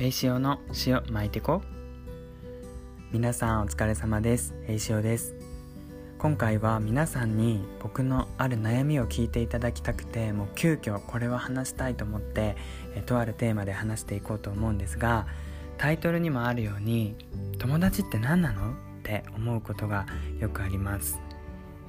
栄潮の塩巻いてこ。皆さんお疲れ様です。栄潮です。今回は皆さんに僕のある悩みを聞いていただきたくてもう急遽これは話したいと思ってえとあるテーマで話していこうと思うんですがタイトルにもあるように友達って何なの？って思うことがよくあります。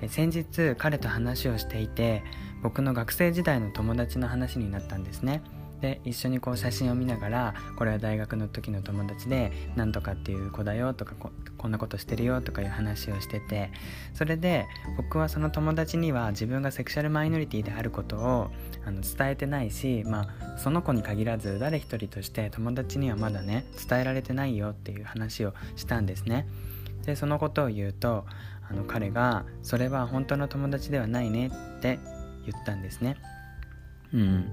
先日彼と話をしていて僕の学生時代の友達の話になったんですね。で一緒にこう写真を見ながらこれは大学の時の友達でなんとかっていう子だよとかこんなことしてるよとかいう話をしててそれで僕はその友達には自分がセクシャルマイノリティであることをあの伝えてないし、まあ、その子に限らず誰一人として友達にはまだね伝えられてないよっていう話をしたんですね。でそのことを言うとあの彼が「それは本当の友達ではないね」って言ったんですね。うん、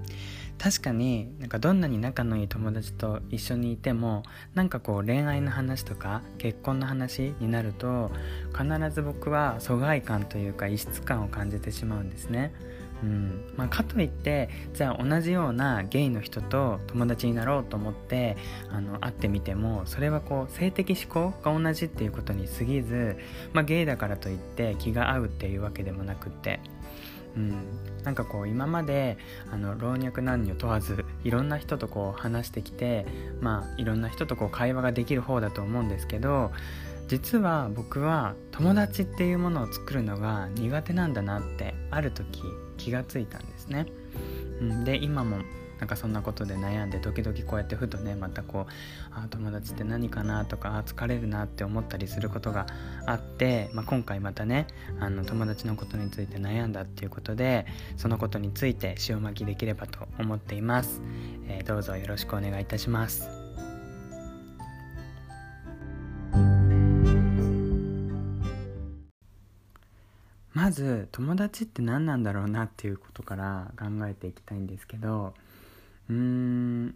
確かになんかどんなに仲のいい友達と一緒にいてもなんかこう恋愛の話とか結婚の話になると必ず僕は疎外感というか異質感を感じてしまうんですね。うんまあ、かといってじゃあ同じようなゲイの人と友達になろうと思ってあの会ってみてもそれはこう性的思考が同じっていうことに過ぎず、まあ、ゲイだからといって気が合うっていうわけでもなくってうん、なんかこう今まであの老若男女問わずいろんな人とこう話してきてまあいろんな人とこう会話ができる方だと思うんですけど実は僕は友達っていうものを作るのが苦手なんだなってある時気がついたんですね。うん、で今もなんかそんなことで悩んで時々こうやってふとねまたこうあ友達って何かなとかあ疲れるなって思ったりすることがあって、まあ、今回またねあの友達のことについて悩んだっていうことでそのことについて塩巻きできればと思っています、えー、どうぞよろしくお願いいたします。まず友達って何なんだろうなっていうことから考えていきたいんですけどうーん。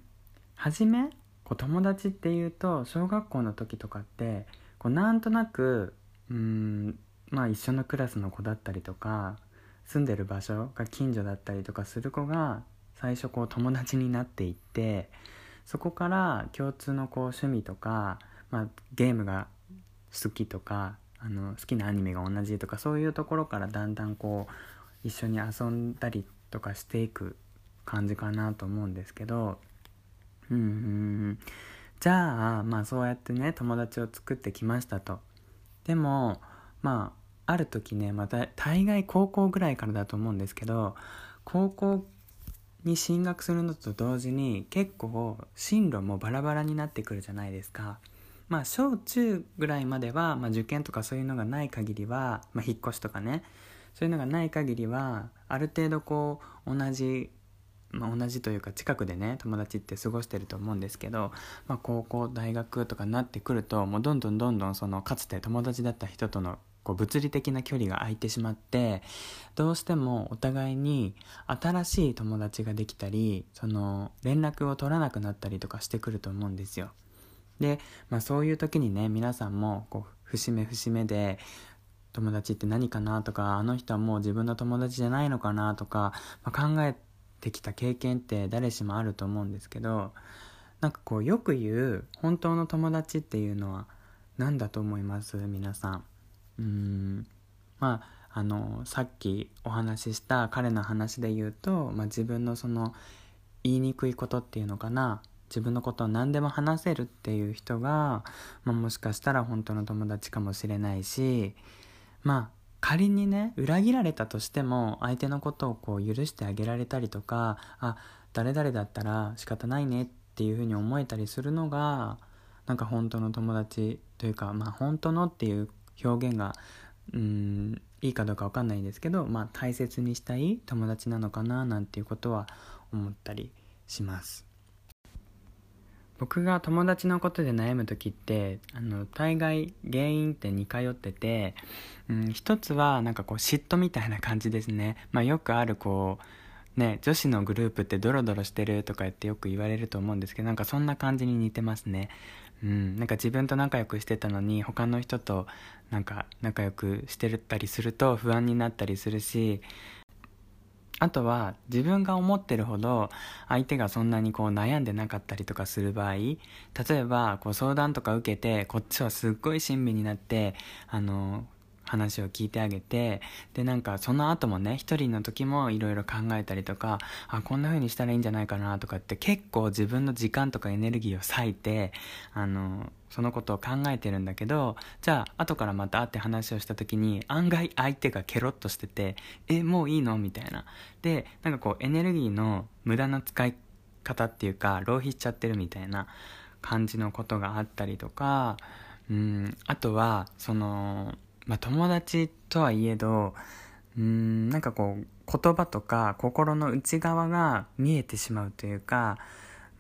初めこう友達っていうと小学校の時とかってこうなんとなくうーんまあ一緒のクラスの子だったりとか住んでる場所が近所だったりとかする子が最初こう友達になっていってそこから共通のこう趣味とか、まあ、ゲームが好きとかあの好きなアニメが同じとかそういうところからだんだんこう一緒に遊んだりとかしていく感じかなと思うんですけど。うんうんじゃあまあそうやってね友達を作ってきましたと。でもまあある時ねまた大概高校ぐらいからだと思うんですけど高校に進学するのと同時に結構進路もバラバラになってくるじゃないですか。まあ小中ぐらいまでは、まあ、受験とかそういうのがない限りは、まあ、引っ越しとかねそういうのがない限りはある程度こう同じまあ、同じというか近くでね友達って過ごしてると思うんですけど、まあ、高校大学とかになってくるともうどんどんどんどんそのかつて友達だった人とのこう物理的な距離が空いてしまってどうしてもお互いに新しい友達ができたりその連絡を取らなくなったりとかしてくると思うんですよ。で、まあ、そういう時にね皆さんもこう節目節目で友達って何かなとかあの人はもう自分の友達じゃないのかなとか、まあ、考えてきた経験って誰しもあると思うんですけどなんかこうよく言う本当の友達っていうのは何だと思います？皆さん。うん。まああのさっきお話しした彼の話で言うと、まあ、自分のその言いにくいことっていうのかな？自分のことを何でも話せるっていう人が、まあ、もしかしたら本当の友達かもしれないしまあ仮にね裏切られたとしても相手のことをこう許してあげられたりとかあ誰々だったら仕方ないねっていうふうに思えたりするのがなんか本当の友達というかまあ本当のっていう表現がうんいいかどうか分かんないんですけど、まあ、大切にしたい友達なのかななんていうことは思ったりします。僕が友達のことで悩む時ってあの大概原因って似通ってて、うん、一つはなんかこう嫉妬みたいな感じですね、まあ、よくあるこうね女子のグループってドロドロしてるとか言ってよく言われると思うんですけどなんかそんな感じに似てますね。うん、なんか自分と仲良くしてたのに他の人となんか仲良くしてたりすると不安になったりするしあとは自分が思ってるほど相手がそんなにこう悩んでなかったりとかする場合例えばこう相談とか受けてこっちはすっごい親身になってあの話を聞いてあげてでなんかその後もね一人の時もいろいろ考えたりとかあこんな風にしたらいいんじゃないかなとかって結構自分の時間とかエネルギーを割いてあのそのことを考えてるんだけどじゃあ後からまた会って話をした時に案外相手がケロッとしててえもういいの？みたいな。でなんかこうエネルギーの無駄な使い方っていうか浪費しちゃってるみたいな感じのことがあったりとかうんあとはそのまあ、友達とはいえどうんなんかこう言葉とか心の内側が見えてしまうというか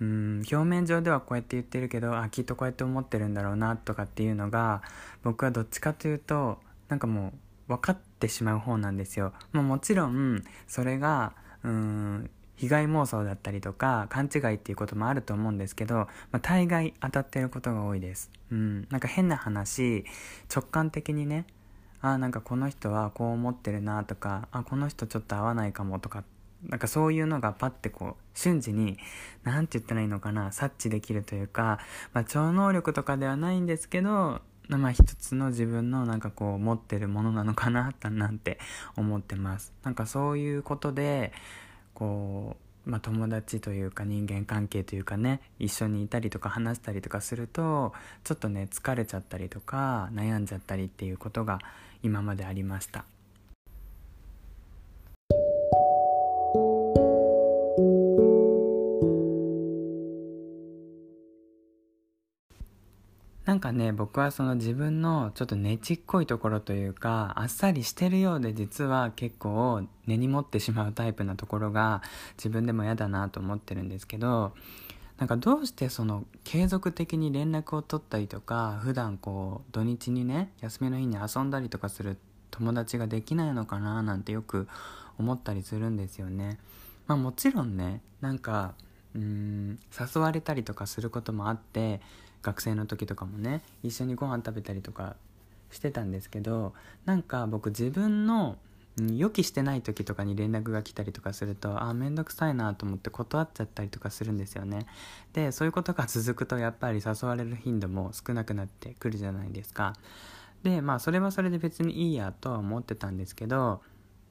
うん表面上ではこうやって言ってるけどあきっとこうやって思ってるんだろうなとかっていうのが僕はどっちかというとなんかもう分かってしまう方なんですよ。もうもちろんそれがうん被害妄想だったりとか勘違いっていうこともあると思うんですけど、まあ、大概当たってることが多いです。うん、なんか変な話直感的にねあなんかこの人はこう思ってるなとかあこの人ちょっと合わないかもとかなんかそういうのがパッてこう瞬時に何て言ったらいいのかな察知できるというか、まあ、超能力とかではないんですけどまあ一つの自分のなんかこう持ってるものなのかななんて思ってますなんかそういうことでこうまあ、友達というか人間関係というかね一緒にいたりとか話したりとかするとちょっとね疲れちゃったりとか悩んじゃったりっていうことが今までありました。なんかね僕はその自分のちょっとねちっこいところというかあっさりしてるようで実は結構根に持ってしまうタイプなところが自分でも嫌だなと思ってるんですけどなんかどうしてその継続的に連絡を取ったりとか普段こう土日にね休みの日に遊んだりとかする友達ができないのかななんてよく思ったりするんですよね。まあもちろんねなんかうーん誘われたりとかすることもあって学生の時とかもね一緒にご飯食べたりとかしてたんですけどなんか僕自分の予期してない時とかに連絡が来たりとかするとあ面倒くさいなと思って断っちゃったりとかするんですよね。でそういうことが続くとやっぱり誘われる頻度も少なくなってくるじゃないですか。でまあそれはそれで別にいいやとは思ってたんですけど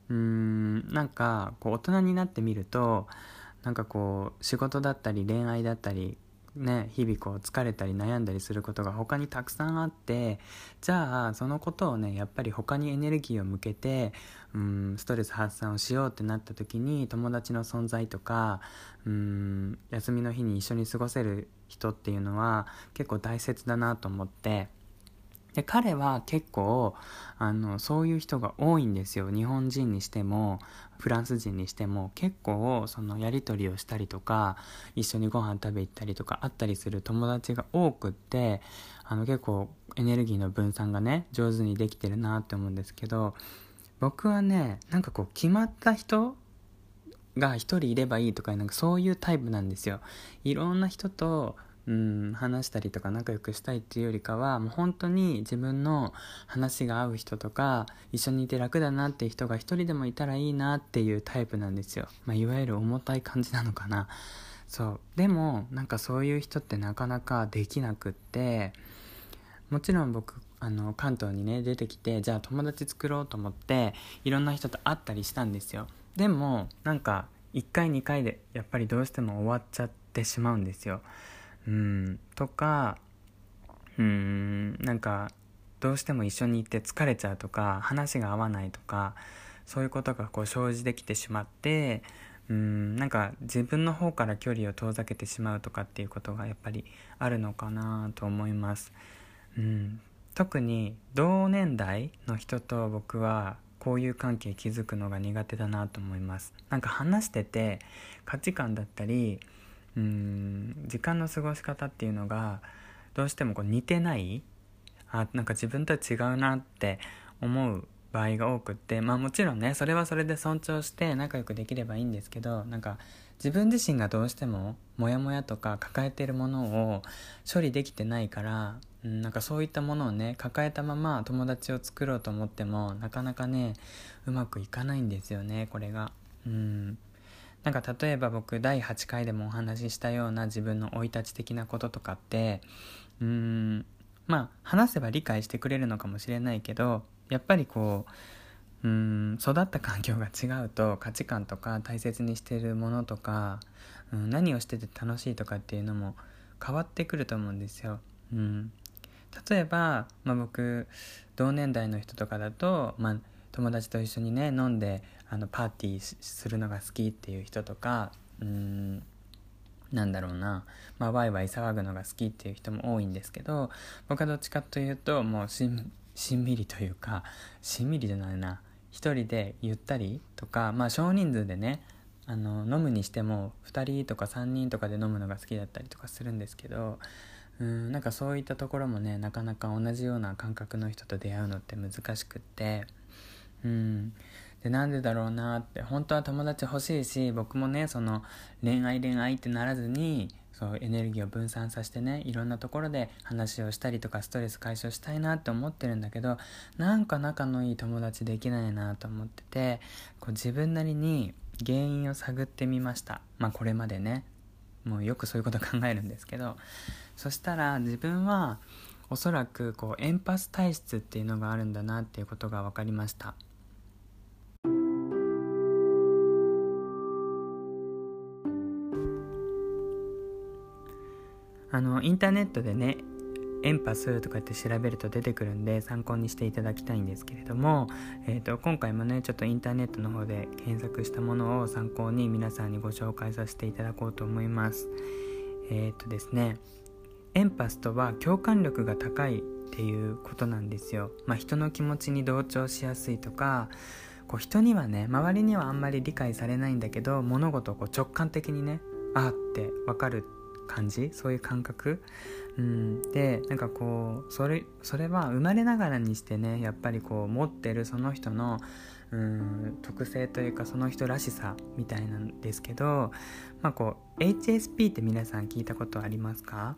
うーんなんかこう大人になってみるとなんかこう仕事だったり恋愛だったりね、日々こう疲れたり悩んだりすることが他にたくさんあってじゃあそのことをねやっぱり他にエネルギーを向けてうんストレス発散をしようってなった時に友達の存在とかうん休みの日に一緒に過ごせる人っていうのは結構大切だなと思って。で彼は結構あのそういう人が多いんですよ。日本人にしてもフランス人にしても。結構そのやり取りをしたりとか一緒にご飯食べ行ったりとかあったりする友達が多くってあの結構エネルギーの分散がね上手にできてるなって思うんですけど僕はねなんかこう決まった人が一人いればいいとかなんかそういうタイプなんですよ。いろんな人とうん話したりとか仲良くしたいっていうよりかはもう本当に自分の話が合う人とか一緒にいて楽だなっていう人が一人でもいたらいいなっていうタイプなんですよ、まあ、いわゆる重たい感じなのかな。そうでもなんかそういう人ってなかなかできなくってもちろん僕あの関東にね出てきてじゃあ友達作ろうと思っていろんな人と会ったりしたんですよ。でもなんか1回2回でやっぱりどうしても終わっちゃってしまうんですよ。うんとかうんなんかどうしても一緒にいて疲れちゃうとか話が合わないとかそういうことがこう生じてきてしまってうんなんか自分の方から距離を遠ざけてしまうとかっていうことがやっぱりあるのかなと思います。うん特に同年代の人と僕は交友関係築くのが苦手だなと思いますなんか話してて価値観だったりうん時間の過ごし方っていうのがどうしてもこう似てないあなんか自分とは違うなって思う場合が多くってまあもちろんねそれはそれで尊重して仲良くできればいいんですけどなんか自分自身がどうしてもモヤモヤとか抱えてるものを処理できてないから、うん、なんかそういったものをね抱えたまま友達を作ろうと思ってもなかなかねうまくいかないんですよねこれが。うんなんか例えば僕第8回でもお話ししたような自分の生い立ち的なこととかってうんまあ話せば理解してくれるのかもしれないけどやっぱりこううん育った環境が違うと価値観とか大切にしてるものとか、うん、何をしてて楽しいとかっていうのも変わってくると思うんですよ。うん、例えば、まあ、僕同年代の人とかだと、まあ、友達と一緒にね飲んであのパーティーするのが好きっていう人とかうんなんだろうな、まあ、ワイワイ騒ぐのが好きっていう人も多いんですけど僕はどっちかというともうしんしんみりというかしんみりじゃないな。一人でゆったりとかまあ少人数でねあの飲むにしても2人とか3人とかで飲むのが好きだったりとかするんですけどうんなんかそういったところもねなかなか同じような感覚の人と出会うのって難しくってうん。でなんでだろうなって本当は友達欲しいし僕もねその恋愛恋愛ってならずにそうエネルギーを分散させてねいろんなところで話をしたりとかストレス解消したいなって思ってるんだけどなんか仲のいい友達できないなと思っててこう自分なりに原因を探ってみました。まあこれまでね。もうよくそういうこと考えるんですけど。そしたら自分はおそらくこうエンパス体質っていうのがあるんだなっていうことが分かりました。あのインターネットでねエンパスとかって調べると出てくるんで参考にしていただきたいんですけれども、えーと、今回もねちょっとインターネットの方で検索したものを参考に皆さんにご紹介させていただこうと思います。えっ、ー、とですねエンパスとは共感力が高いっていうことなんですよ、まあ、人の気持ちに同調しやすいとかこう人にはね周りにはあんまり理解されないんだけど物事をこう直感的にねあって分かるって感じそういう感覚、うん、でなんかこうそれそれは生まれながらにしてねやっぱりこう持ってるその人のうん特性というかその人らしさみたいなんですけど、まあ、こう HSP って皆さん聞いたことありますか？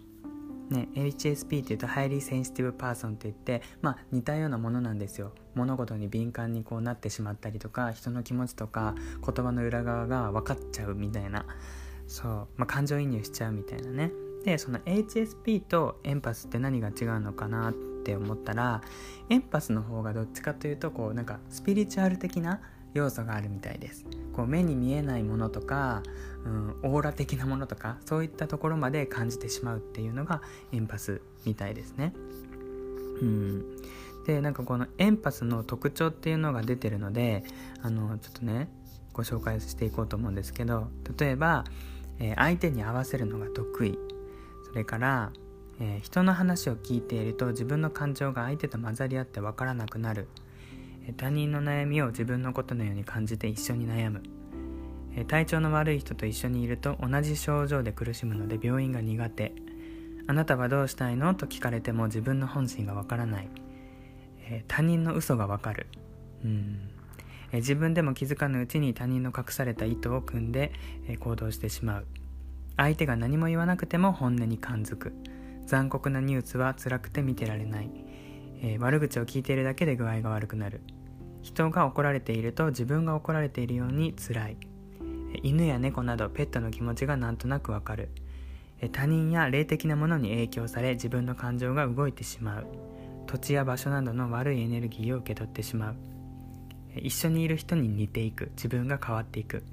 ね、HSP っていうと Highly Sensitive Person って言って、まあ、似たようなものなんですよ。物事に敏感にこうなってしまったりとか人の気持ちとか言葉の裏側が分かっちゃうみたいな。そう、まあ、感情移入しちゃうみたいなね。でその HSP とエンパスって何が違うのかなって思ったらエンパスの方がどっちかというとこうなんかスピリチュアル的な要素があるみたいです。こう目に見えないものとか、うん、オーラ的なものとかそういったところまで感じてしまうっていうのがエンパスみたいですね。うん。でなんかこのエンパスの特徴っていうのが出てるのであのちょっとねご紹介していこうと思うんですけど例えばえ相手に合わせるのが得意。それから、え、人の話を聞いていると自分の感情が相手と混ざり合って分からなくなる、え他人の悩みを自分のことのように感じて一緒に悩む、え体調の悪い人と一緒にいると同じ症状で苦しむので病院が苦手。あなたはどうしたいの？と聞かれても自分の本心がわからない、え他人の嘘がわかる。うん。え自分でも気づかぬうちに他人の隠された意図を組んで、え行動してしまう。相手が何も言わなくても本音に感づく。残酷なニュースは辛くて見てられない、え悪口を聞いているだけで具合が悪くなる。人が怒られていると自分が怒られているように辛い。犬や猫などペットの気持ちがなんとなくわかる。他人や霊的なものに影響され自分の感情が動いてしまう。土地や場所などの悪いエネルギーを受け取ってしまう。一緒にいる人に似ていく。自分が変わっていく。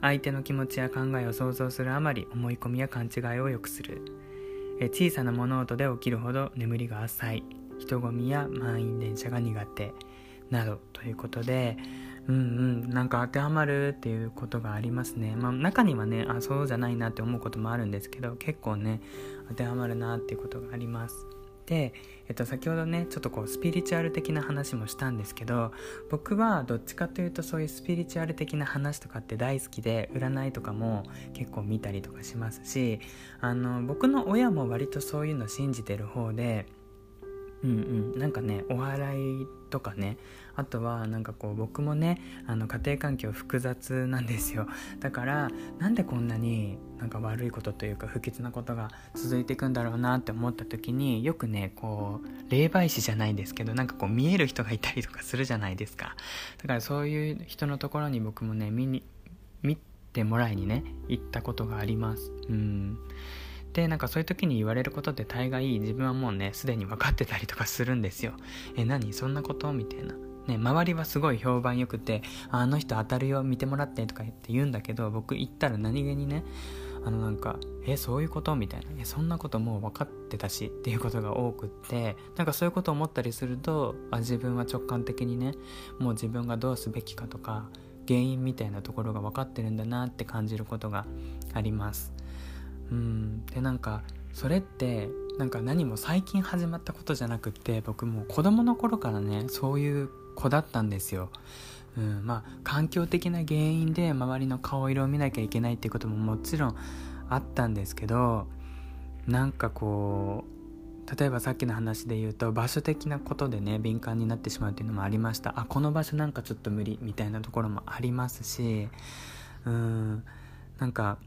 相手の気持ちや考えを想像するあまり思い込みや勘違いを良くする。小さな物音で起きるほど眠りが浅い。人混みや満員電車が苦手。などということでうんうんなんか当てはまるっていうことがありますね。まあ中にはねあそうじゃないなって思うこともあるんですけど結構ね当てはまるなっていうことがあります。で、えっと、先ほどねちょっとこうスピリチュアル的な話もしたんですけど僕はどっちかというとそういうスピリチュアル的な話とかって大好きで占いとかも結構見たりとかしますしあの僕の親も割とそういうの信じてる方でうんうんなんかねお祓いとかねあとはなんかこう僕もねあの家庭環境複雑なんですよ。だからなんでこんなになんか悪いことというか不吉なことが続いていくんだろうなって思った時によくねこう霊媒師じゃないですけどなんかこう見える人がいたりとかするじゃないですか。だからそういう人のところに僕もね見に見てもらいにね行ったことがあります。うん。でなんかそういう時に言われることって大概自分はもうねすでに分かってたりとかするんですよ。え何？そんなこと？みたいな。ね、周りはすごい評判良くて、あの人当たるよ、見てもらってとか言って言うんだけど、僕行ったら何気にね、あのなんか、え、そういうこと？みたいな。そんなこともう分かってたしっていうことが多くって、なんかそういうことを思ったりすると、あ自分は直感的にね、もう自分がどうすべきかとか、原因みたいなところが分かってるんだなって感じることがあります。うんでなんかそれってなんか何も最近始まったことじゃなくって僕も子供の頃からねそういう子だったんですよ。うん、まあ環境的な原因で周りの顔色を見なきゃいけないっていうことももちろんあったんですけどなんかこう例えばさっきの話で言うと場所的なことでね敏感になってしまうっていうのもありました。あこの場所なんかちょっと無理みたいなところもありますしうんなんか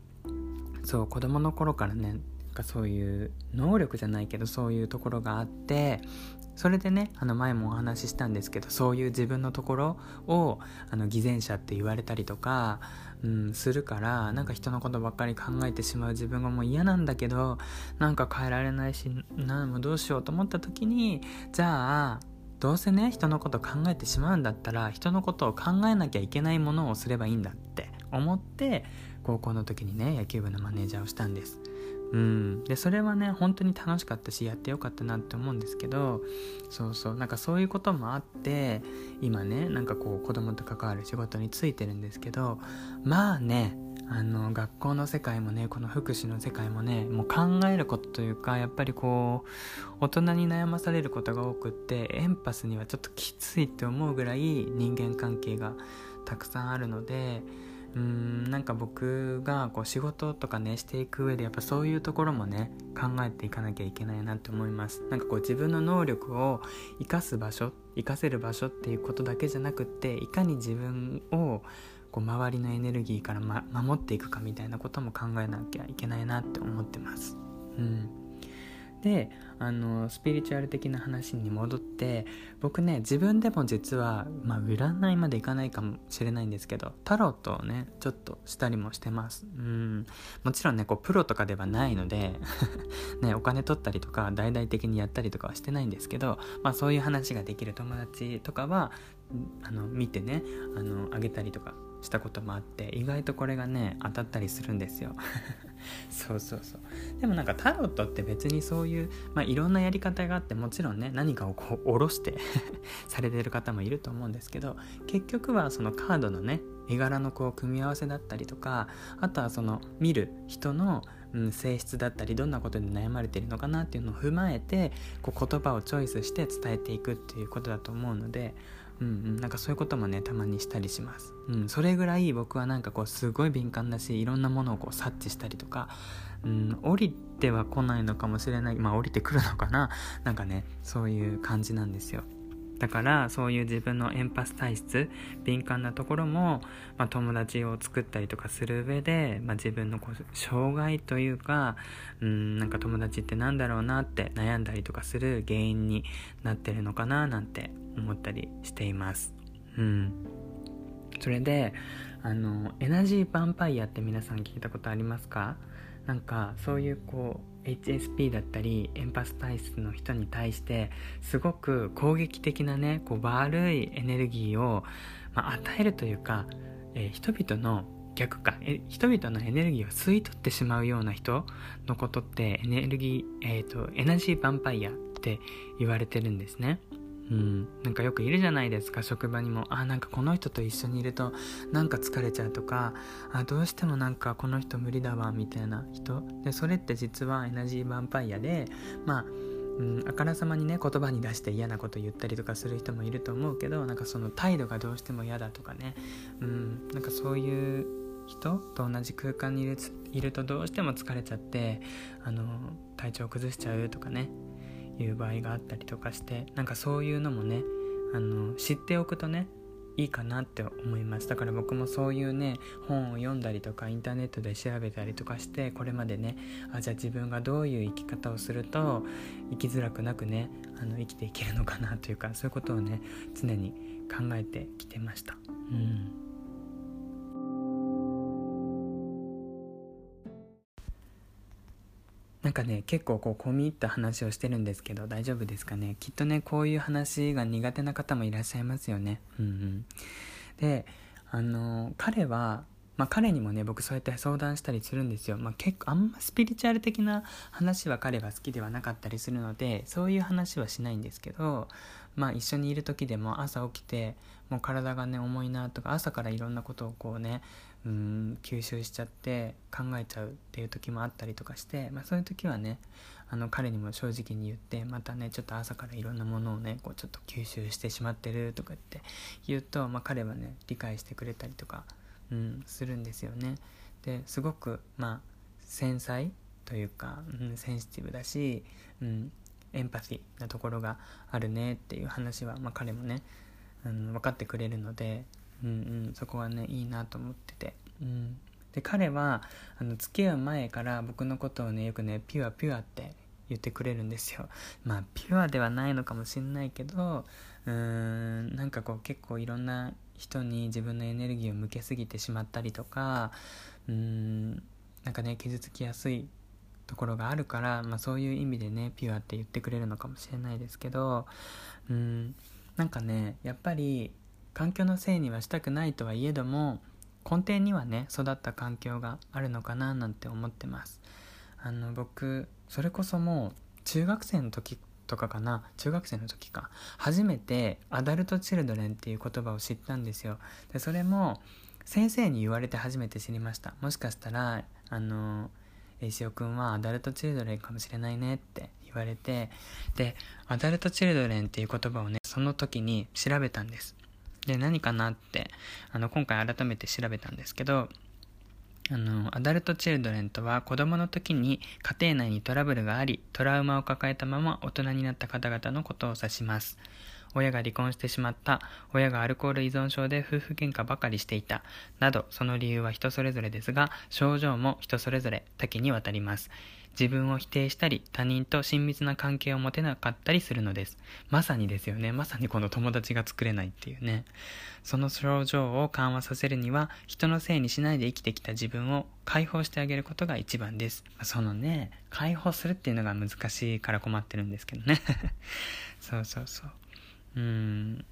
そう子供の頃からねかそういう能力じゃないけどそういうところがあってそれでねあの前もお話ししたんですけどそういう自分のところをあの偽善者って言われたりとか、うん、するからなんか人のことばっかり考えてしまう自分がもう嫌なんだけどなんか変えられないし何もどうしようと思った時にじゃあどうせね人のこと考えてしまうんだったら人のことを考えなきゃいけないものをすればいいんだって思って高校の時にね野球部のマネージャーをしたんです。うん。でそれはね本当に楽しかったしやってよかったなって思うんですけどそうそう。なんかそういうこともあって今ねなんかこう子供と関わる仕事についてるんですけどまあねあの学校の世界もねこの福祉の世界もねもう考えることというかやっぱりこう大人に悩まされることが多くってエンパスにはちょっときついって思うぐらい人間関係がたくさんあるのでうんなんか僕がこう仕事とかねしていく上でやっぱそういうところもね考えていかなきゃいけないなって思います。なんかこう自分の能力を生かす場所生かせる場所っていうことだけじゃなくっていかに自分をこう周りのエネルギーから、ま、守っていくかみたいなことも考えなきゃいけないなって思ってます。うん。であのスピリチュアル的な話に戻って僕ね自分でも実は、まあ、占いまでいかないかもしれないんですけどタロットをねちょっとしたりもしてます。うん。もちろんねこうプロとかではないので ね、お金取ったりとか大々的にやったりとかはしてないんですけど、まあ、そういう話ができる友達とかはあの見てねあのあげたりとかしたこともあって意外とこれがね当たったりするんですよ。そうそうそう。でもなんかタロットって別にそういう、まあ、いろんなやり方があってもちろんね何かをこう下ろして されてる方もいると思うんですけど結局はそのカードのね絵柄のこう組み合わせだったりとかあとはその見る人の、うん、性質だったりどんなことで悩まれてるのかなっていうのを踏まえてこう言葉をチョイスして伝えていくっていうことだと思うのでうんうん、なんかそういうこともねたまにしたりします、うん、それぐらい僕はなんかこうすごい敏感だしいろんなものをこう察知したりとか、うん、降りては来ないのかもしれない。まあ降りてくるのかな。なんかねそういう感じなんですよ。だからそういう自分のエンパス体質敏感なところも、まあ、友達を作ったりとかする上で、まあ、自分のこう障害というかうんなんか友達ってなんだろうなって悩んだりとかする原因になってるのかななんて思ったりしています。うん、それであのエナジーヴァンパイアって皆さん聞いたことありますか？なんかそういうこう HSP だったりエンパス体質の人に対してすごく攻撃的なねこう悪いエネルギーを、まあ、与えるというか、えー、人々の逆かえ人々のエネルギーを吸い取ってしまうような人のことってエネルギー、えーと、とエナジーヴァンパイアって言われてるんですね。うん、なんかよくいるじゃないですか職場にも。あなんかこの人と一緒にいるとなんか疲れちゃうとかあどうしてもなんかこの人無理だわみたいな人。でそれって実はエナジーヴァンパイアでまあうん、あからさまにね言葉に出して嫌なこと言ったりとかする人もいると思うけどなんかその態度がどうしても嫌だとかね、うん、なんかそういう人と同じ空間にいるいるとどうしても疲れちゃってあの体調崩しちゃうとかね。いう場合があったりとかしてなんかそういうのもねあの知っておくとねいいかなって思いますだから僕もそういうね本を読んだりとかインターネットで調べたりとかしてこれまでねあじゃあ自分がどういう生き方をすると生きづらくなくねあの生きていけるのかなというかそういうことをね常に考えてきてました。うんなんかね結構こう込み入った話をしてるんですけど大丈夫ですかね？きっとねこういう話が苦手な方もいらっしゃいますよね。うんうん。であの彼はまあ、彼にもね僕そうやって相談したりするんですよ、まあ、結構あんまスピリチュアル的な話は彼は好きではなかったりするのでそういう話はしないんですけどまあ一緒にいる時でも朝起きてもう体がね重いなとか朝からいろんなことをこうねうん吸収しちゃって考えちゃうっていう時もあったりとかして、まあ、そういう時はねあの彼にも正直に言ってまたねちょっと朝からいろんなものをねこうちょっと吸収してしまってるとかって言うと、まあ、彼はね理解してくれたりとか、うん、するんですよね。ですごくまあ繊細というか、うん、センシティブだし、うん、エンパシーなところがあるねっていう話は、まあ、彼もね、うん、分かってくれるので、うんうん、そこはねいいなと思ってて、うん、で彼はあの付き合う前から僕のことをねよくねピュアピュアって言ってくれるんですよ。まあピュアではないのかもしんないけどうーんなんかこう結構いろんな人に自分のエネルギーを向けすぎてしまったりとかうーんなんかね傷つきやすいところがあるから、まあ、そういう意味でねピュアって言ってくれるのかもしれないですけどうんなんかねやっぱり環境のせいにはしたくないとはいえども根底にはね育った環境があるのかななんて思ってます。あの僕それこそもう中学生の時とかかな中学生の時か。初めてアダルト・チルドレンっていう言葉を知ったんですよ。でそれも先生に言われて初めて知りました。もしかしたらあの石尾くんはアダルト・チルドレンかもしれないねって言われてでアダルト・チルドレンっていう言葉をねその時に調べたんです。で何かなってあの今回改めて調べたんですけどあのアダルト・チルドレンとは子供の時に家庭内にトラブルがありトラウマを抱えたまま大人になった方々のことを指します親が離婚してしまった、親がアルコール依存症で夫婦喧嘩ばかりしていた、などその理由は人それぞれですが、症状も人それぞれ多岐にわたります。自分を否定したり、他人と親密な関係を持てなかったりするのです。まさにですよね。まさにこの友達が作れないっていうね。その症状を緩和させるには、人のせいにしないで生きてきた自分を解放してあげることが一番です。そのね、解放するっていうのが難しいから困ってるんですけどね。そうそうそう。うん、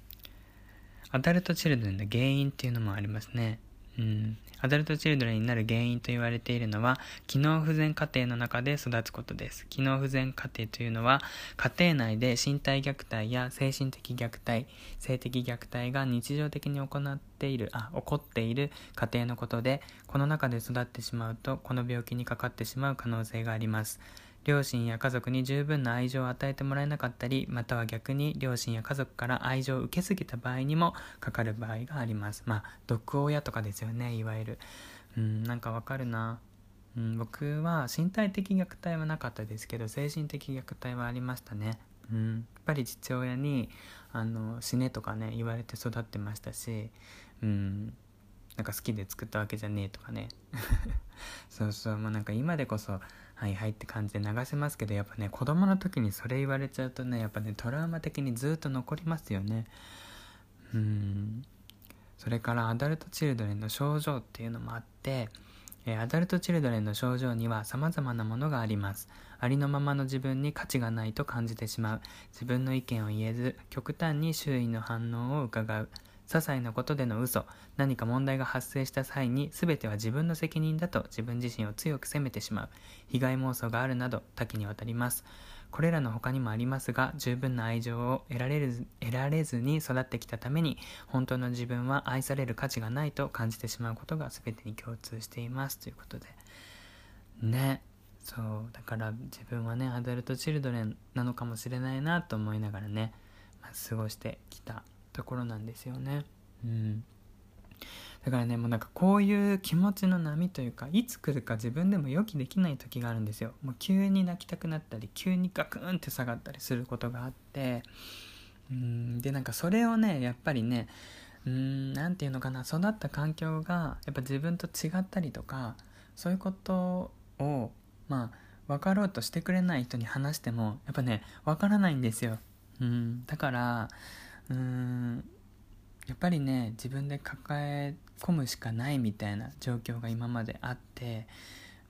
アダルトチルドレンの原因っていうのもありますね。うん、アダルトチルドレンになる原因と言われているのは機能不全家庭の中で育つことです。機能不全家庭というのは家庭内で身体虐待や精神的虐待性的虐待が日常的に行っているあ起こっている家庭のことでこの中で育ってしまうとこの病気にかかってしまう可能性があります。両親や家族に十分な愛情を与えてもらえなかったり、または逆に両親や家族から愛情を受けすぎた場合にもかかる場合があります。まあ、毒親とかですよね、いわゆる。うん、なんかわかるな。うん、僕は身体的虐待はなかったですけど、精神的虐待はありましたね。うん、やっぱり父親にあの死ねとかね言われて育ってましたし、うん、なんか好きで作ったわけじゃねえとかね そうそうまあなんか今でこそはいはいって感じで流せますけどやっぱね子供の時にそれ言われちゃうとねやっぱねトラウマ的にずっと残りますよね。うん。それからアダルトチルドレンの症状っていうのもあってえアダルトチルドレンの症状には様々なものがあります。ありのままの自分に価値がないと感じてしまう。自分の意見を言えず極端に周囲の反応を伺う。些細なことでの嘘、何か問題が発生した際に全ては自分の責任だと自分自身を強く責めてしまう、被害妄想があるなど多岐にわたります。これらの他にもありますが、十分な愛情を得られる得られずに育ってきたために、本当の自分は愛される価値がないと感じてしまうことが全てに共通していますということで。ね。そう。だから自分はね、アダルトチルドレンなのかもしれないなと思いながらね、まあ、過ごしてきたところなんですよね。うん。だからね、もうなんかこういう気持ちの波というか、いつ来るか自分でも予期できない時があるんですよ。もう急に泣きたくなったり、急にガクンって下がったりすることがあって、うんでなんかそれをねやっぱりねうん何て言うのかな育った環境がやっぱ自分と違ったりとかそういうことをまあ分かろうとしてくれない人に話してもやっぱね分からないんですよ。うんだからうーんやっぱりね自分で抱え込むしかないみたいな状況が今まであって、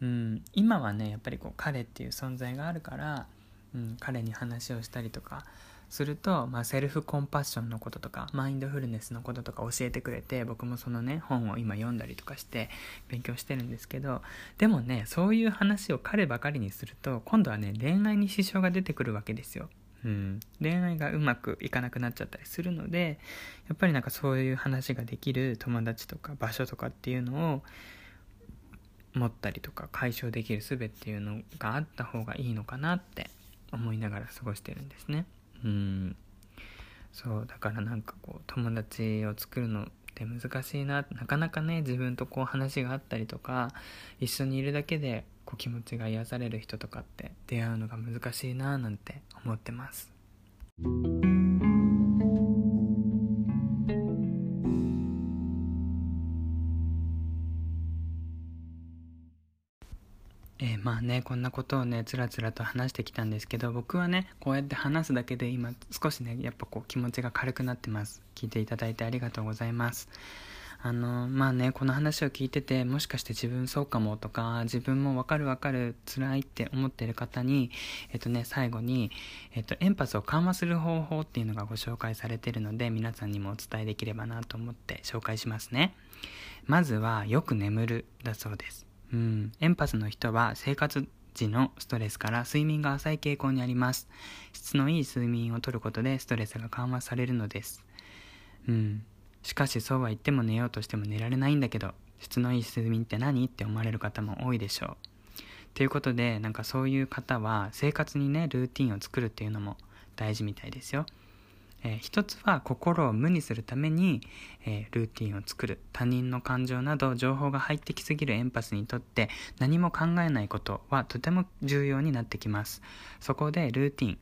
うん、今はねやっぱりこう彼っていう存在があるから、うん、彼に話をしたりとかすると、まあ、セルフコンパッションのこととかマインドフルネスのこととか教えてくれて僕もそのね本を今読んだりとかして勉強してるんですけどでもねそういう話を彼ばかりにすると今度はね恋愛に支障が出てくるわけですよ。うん、恋愛がうまくいかなくなっちゃったりするのでやっぱりなんかそういう話ができる友達とか場所とかっていうのを持ったりとか解消できる術っていうのがあった方がいいのかなって思いながら過ごしてるんですね。うん。そうだからなんかこう友達を作るのって難しいな。なかなかね自分とこう話があったりとか一緒にいるだけでこう気持ちが癒される人とかって出会うのが難しいななんて思ってます。えー、まあねこんなことをねつらつらと話してきたんですけど僕はねこうやって話すだけで今少しねやっぱこう気持ちが軽くなってます聞いていただいてありがとうございますあのまあねこの話を聞いててもしかして自分そうかもとか自分もわかるわかる辛いって思ってる方にえっとね最後に、えっと、エンパスを緩和する方法っていうのがご紹介されてるので皆さんにもお伝えできればなと思って紹介しますねまずはよく眠るだそうですうん、エンパスの人は生活時のストレスから睡眠が浅い傾向にあります。質のいい睡眠をとることでストレスが緩和されるのです。うん。しかしそうは言っても寝ようとしても寝られないんだけど、質のいい睡眠って何？って思われる方も多いでしょう。ということで、なんかそういう方は生活にね、ルーティンを作るっていうのも大事みたいですよ。えー、一つは心を無にするために、えー、ルーティンを作る他人の感情など情報が入ってきすぎるエンパスにとって何も考えないことはとても重要になってきますそこでルーティン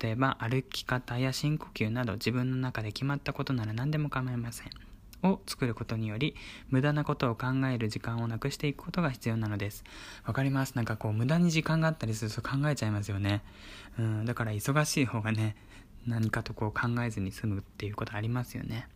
例えば歩き方や深呼吸など自分の中で決まったことなら何でも構いませんを作ることにより無駄なことを考える時間をなくしていくことが必要なのです。わかります。なんかこう無駄に時間があったりすると考えちゃいますよね。うん。だから忙しい方がね何かとこう考えずに済むっていうことありますよね。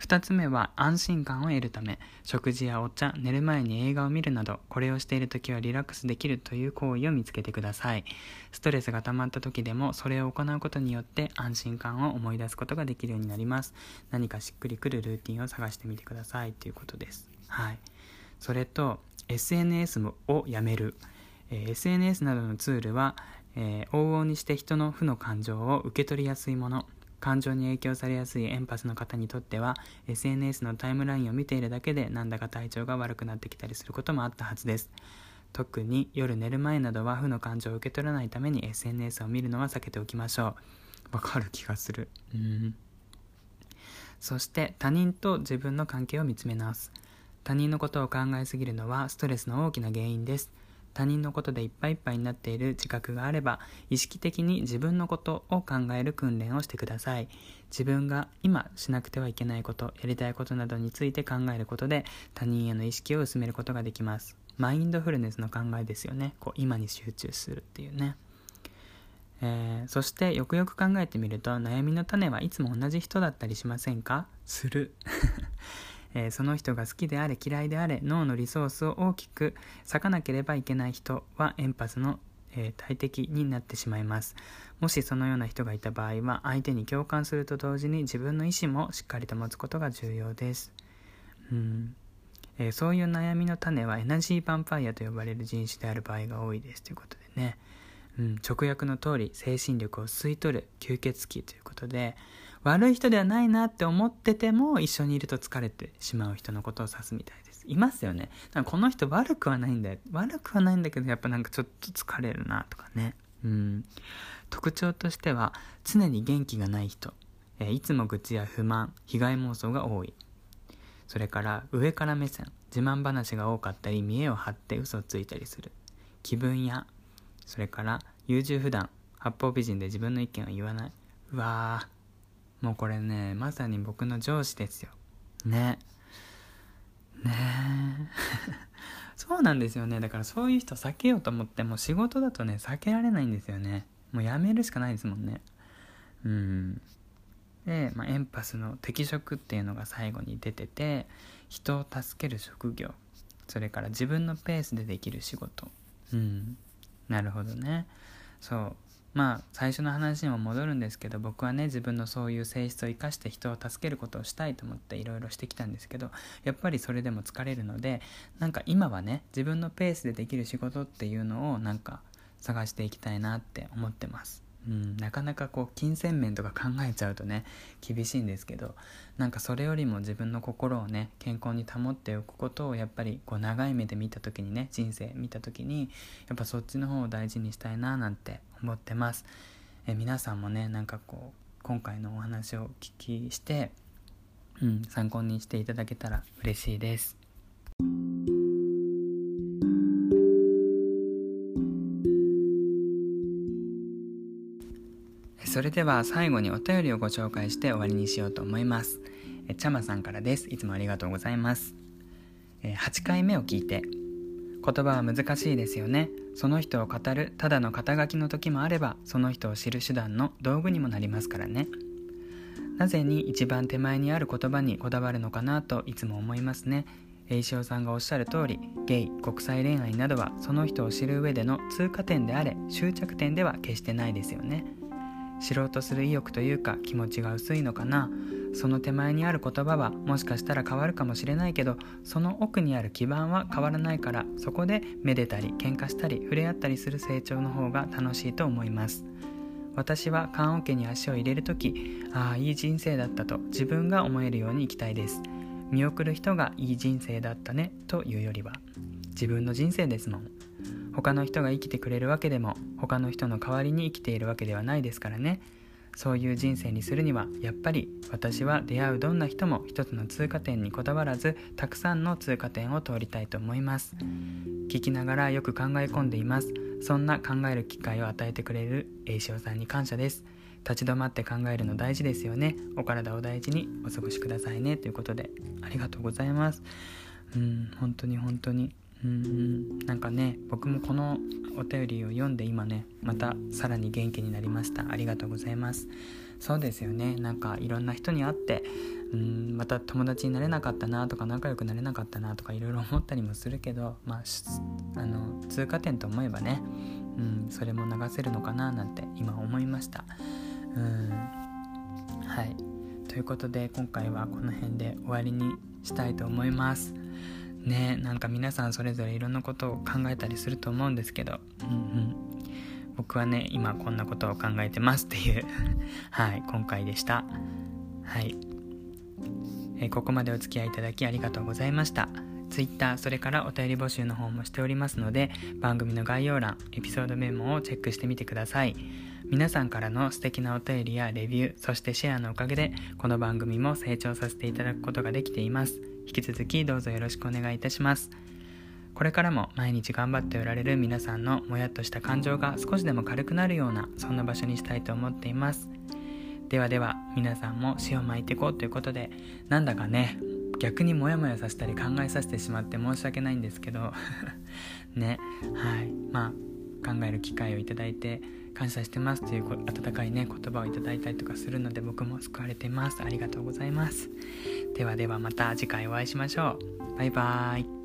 2つ目は安心感を得るため食事やお茶寝る前に映画を見るなどこれをしている時はリラックスできるという行為を見つけてください。ストレスが溜まった時でもそれを行うことによって安心感を思い出すことができるようになります。何かしっくりくるルーティンを探してみてくださいということです。はい。それと SNS をやめる、えー、SNS などのツールはえー、往々にして人の負の感情を受け取りやすいもの。感情に影響されやすいエンパスの方にとっては SNS のタイムラインを見ているだけでなんだか体調が悪くなってきたりすることもあったはずです。特に夜寝る前などは負の感情を受け取らないために SNS を見るのは避けておきましょう。わかる気がする。うん。そして他人と自分の関係を見つめ直す。他人のことを考えすぎるのはストレスの大きな原因です。他人のことでいっぱいいっぱいになっている自覚があれば意識的に自分のことを考える訓練をしてください。自分が今しなくてはいけないことやりたいことなどについて考えることで他人への意識を薄めることができます。マインドフルネスの考えですよね。こう今に集中するっていうね。えー、そしてよくよく考えてみると悩みの種はいつも同じ人だったりしませんか？する。えー、その人が好きであれ嫌いであれ脳のリソースを大きく割かなければいけない人はエンパスの、え、大敵になってしまいます。もしそのような人がいた場合は相手に共感すると同時に自分の意思もしっかりと持つことが重要です。うん。えー、そういう悩みの種はエナジーヴァンパイアと呼ばれる人種である場合が多いです。ということでね、うん、直訳の通り精神力を吸い取る吸血鬼ということで、悪い人ではないなって思ってても一緒にいると疲れてしまう人のことを指すみたいです。いますよね。なんかこの人悪くはないんだよ。悪くはないんだけどやっぱなんかちょっと疲れるなとかね。うん。特徴としては常に元気がない人。えいつも愚痴や不満、被害妄想が多い。それから上から目線、自慢話が多かったり見栄を張って嘘をついたりする。気分や、それから優柔不断、八方美人で自分の意見を言わない。うわーもうこれねまさに僕の上司ですよ。ね。ね。そうなんですよね。だからそういう人避けようと思っても仕事だとね避けられないんですよね。もうやめるしかないですもんね。うん。で、まあ、エンパスの適職っていうのが最後に出てて人を助ける職業。それから自分のペースでできる仕事。うん。なるほどね。そうまあ最初の話にも戻るんですけど僕はね自分のそういう性質を生かして人を助けることをしたいと思っていろいろしてきたんですけどやっぱりそれでも疲れるのでなんか今はね自分のペースでできる仕事っていうのをなんか探していきたいなって思ってます。うん、なかなかこう金銭面とか考えちゃうとね厳しいんですけどなんかそれよりも自分の心をね健康に保っておくことをやっぱりこう長い目で見た時にね人生見た時にやっぱそっちの方を大事にしたいななんて思ってます。え皆さんもねなんかこう今回のお話をお聞きして、うん、参考にしていただけたら嬉しいです。それでは最後にお便りをご紹介して終わりにしようと思います。えちゃまさんからです。いつもありがとうございます。え8回目を聞いて、言葉は難しいですよね。その人を語るただの肩書きの時もあれば、その人を知る手段の道具にもなりますからね。なぜに一番手前にある言葉にこだわるのかなといつも思いますね。栄翔さんがおっしゃる通りゲイ国際恋愛などはその人を知る上での通過点であれ終着点では決してないですよね知ろうとする意欲というか気持ちが薄いのかな。その手前にある言葉はもしかしたら変わるかもしれないけどその奥にある基盤は変わらないからそこでめでたり喧嘩したり触れ合ったりする成長の方が楽しいと思います。私は棺桶に足を入れる時ああいい人生だったと自分が思えるように生きたいです。見送る人がいい人生だったねというよりは自分の人生ですもん。他の人が生きてくれるわけでも他の人の代わりに生きているわけではないですからね。そういう人生にするにはやっぱり私は出会うどんな人も一つの通過点にこだわらずたくさんの通過点を通りたいと思います。聞きながらよく考え込んでいます。そんな考える機会を与えてくれる栄翔さんに感謝です。立ち止まって考えるの大事ですよね。お体を大事にお過ごしくださいね。ということでありがとうございます。うん本当に本当に。うんなんかね僕もこのお便りを読んで今ねまたさらに元気になりました。ありがとうございます。そうですよね。なんかいろんな人に会ってうんまた友達になれなかったなとか仲良くなれなかったなとかいろいろ思ったりもするけどまああの通過点と思えばねうんそれも流せるのかななんて今思いました。うん。はい。ということで今回はこの辺で終わりにしたいと思います。ねなんか皆さんそれぞれいろんなことを考えたりすると思うんですけど、うんうん、僕はね今こんなことを考えてますっていう。はい今回でした。はい、えー、ここまでお付き合いいただきありがとうございました。Twitter それからお便り募集の方もしておりますので番組の概要欄エピソードメモをチェックしてみてください。皆さんからの素敵なお便りやレビューそしてシェアのおかげでこの番組も成長させていただくことができています。引き続きどうぞよろしくお願いいたします。これからも毎日頑張っておられる皆さんのもやっとした感情が少しでも軽くなるようなそんな場所にしたいと思っています。ではでは皆さんも塩を巻いていこうということでなんだかね逆にモヤモヤさせたり考えさせてしまって申し訳ないんですけど。ねはい。まあ考える機会をいただいて感謝してますという温かいね言葉をいただいたりとかするので僕も救われてます。ありがとうございます。ではではまた次回お会いしましょう。バイバーイ。